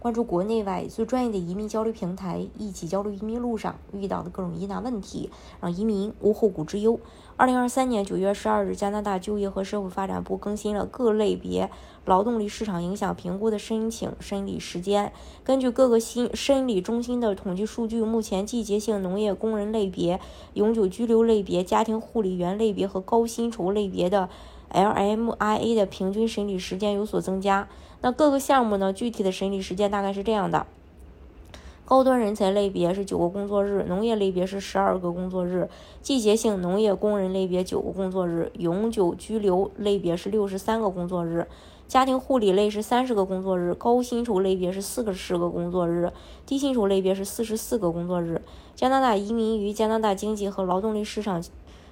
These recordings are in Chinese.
关注国内外最专业的移民交流平台，一起交流移民路上遇到的各种疑难问题，让移民无后顾之忧。二零二三年九月十二日，加拿大就业和社会发展部更新了各类别劳动力市场影响评估的申请审理时间。根据各个新审理中心的统计数据，目前季节性农业工人类别、永久居留类别、家庭护理员类别和高薪酬类别的。LMIA 的平均审理时间有所增加。那各个项目呢？具体的审理时间大概是这样的：高端人才类别是九个工作日，农业类别是十二个工作日，季节性农业工人类别九个工作日，永久居留类别是六十三个工作日，家庭护理类是三十个工作日，高薪酬类别是四个十个工作日，低薪酬类别是四十四个工作日。加拿大移民与加拿大经济和劳动力市场。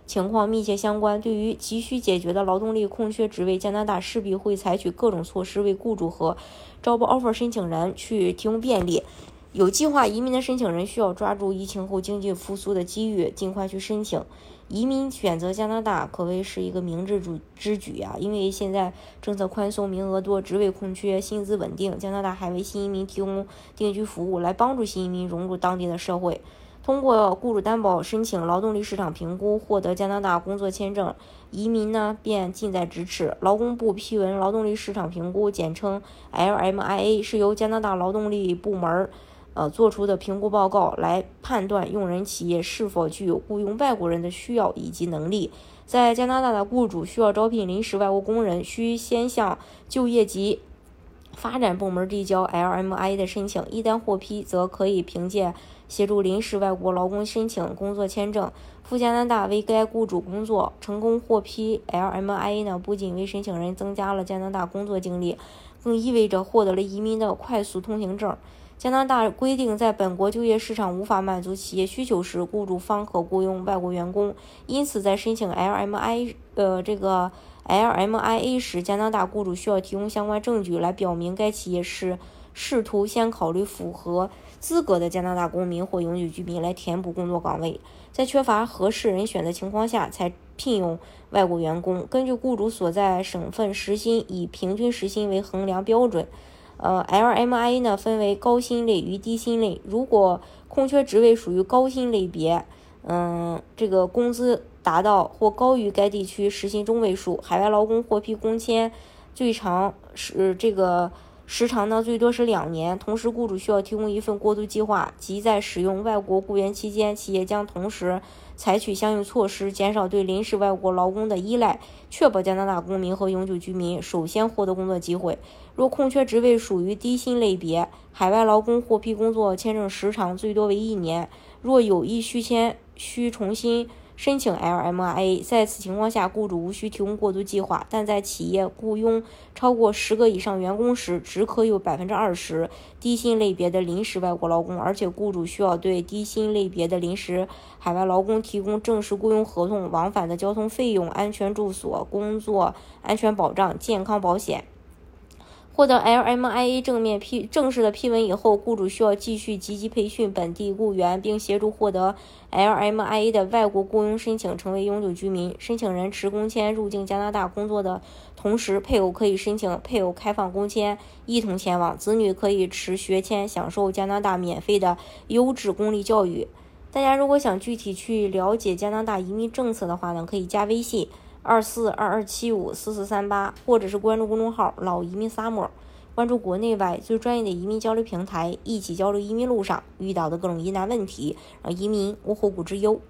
情况密切相关。对于急需解决的劳动力空缺职位，加拿大势必会采取各种措施，为雇主和招募 offer 申请人去提供便利。有计划移民的申请人需要抓住疫情后经济复苏的机遇，尽快去申请移民。选择加拿大可谓是一个明智之之举啊！因为现在政策宽松，名额多，职位空缺，薪资稳定。加拿大还为新移民提供定居服务，来帮助新移民融入当地的社会。通过雇主担保申请劳动力市场评估，获得加拿大工作签证，移民呢便近在咫尺。劳工部批文劳动力市场评估，简称 LMIA，是由加拿大劳动力部门呃做出的评估报告，来判断用人企业是否具有雇佣外国人的需要以及能力。在加拿大的雇主需要招聘临时外国工人，需先向就业及发展部门递交 LMI 的申请，一旦获批，则可以凭借。协助临时外国劳工申请工作签证，赴加拿大为该雇主工作。成功获批 LMIA 呢，不仅为申请人增加了加拿大工作经历，更意味着获得了移民的快速通行证。加拿大规定，在本国就业市场无法满足企业需求时，雇主方可雇佣外国员工。因此，在申请 LMI 呃这个 LMIA 时，加拿大雇主需要提供相关证据来表明该企业是。试图先考虑符合资格的加拿大公民或永久居民来填补工作岗位，在缺乏合适人选的情况下才聘用外国员工。根据雇主所在省份时薪，以平均时薪为衡量标准。呃，LMIA 呢分为高薪类与低薪类。如果空缺职位属于高薪类别，嗯，这个工资达到或高于该地区时薪中位数，海外劳工获批工签最长是这个。时长呢，最多是两年。同时，雇主需要提供一份过渡计划，即在使用外国雇员期间，企业将同时采取相应措施，减少对临时外国劳工的依赖，确保加拿大公民和永久居民首先获得工作机会。若空缺职位属于低薪类别，海外劳工获批工作签证时长最多为一年。若有意续签，需重新。申请 LMIA，在此情况下，雇主无需提供过渡计划，但在企业雇佣超过十个以上员工时，只可有百分之二十低薪类别的临时外国劳工，而且雇主需要对低薪类别的临时海外劳工提供正式雇佣合同、往返的交通费用、安全住所、工作安全保障、健康保险。获得 LMIA 正面批正式的批文以后，雇主需要继续积极培训本地雇员，并协助获得 LMIA 的外国雇佣申请成为永久居民。申请人持工签入境加拿大工作的同时，配偶可以申请配偶开放工签一同前往。子女可以持学签享受加拿大免费的优质公立教育。大家如果想具体去了解加拿大移民政策的话呢，可以加微信。二四二二七五四四三八，或者是关注公众号“老移民沙漠”，关注国内外最专业的移民交流平台，一起交流移民路上遇到的各种疑难问题，让移民无后顾之忧。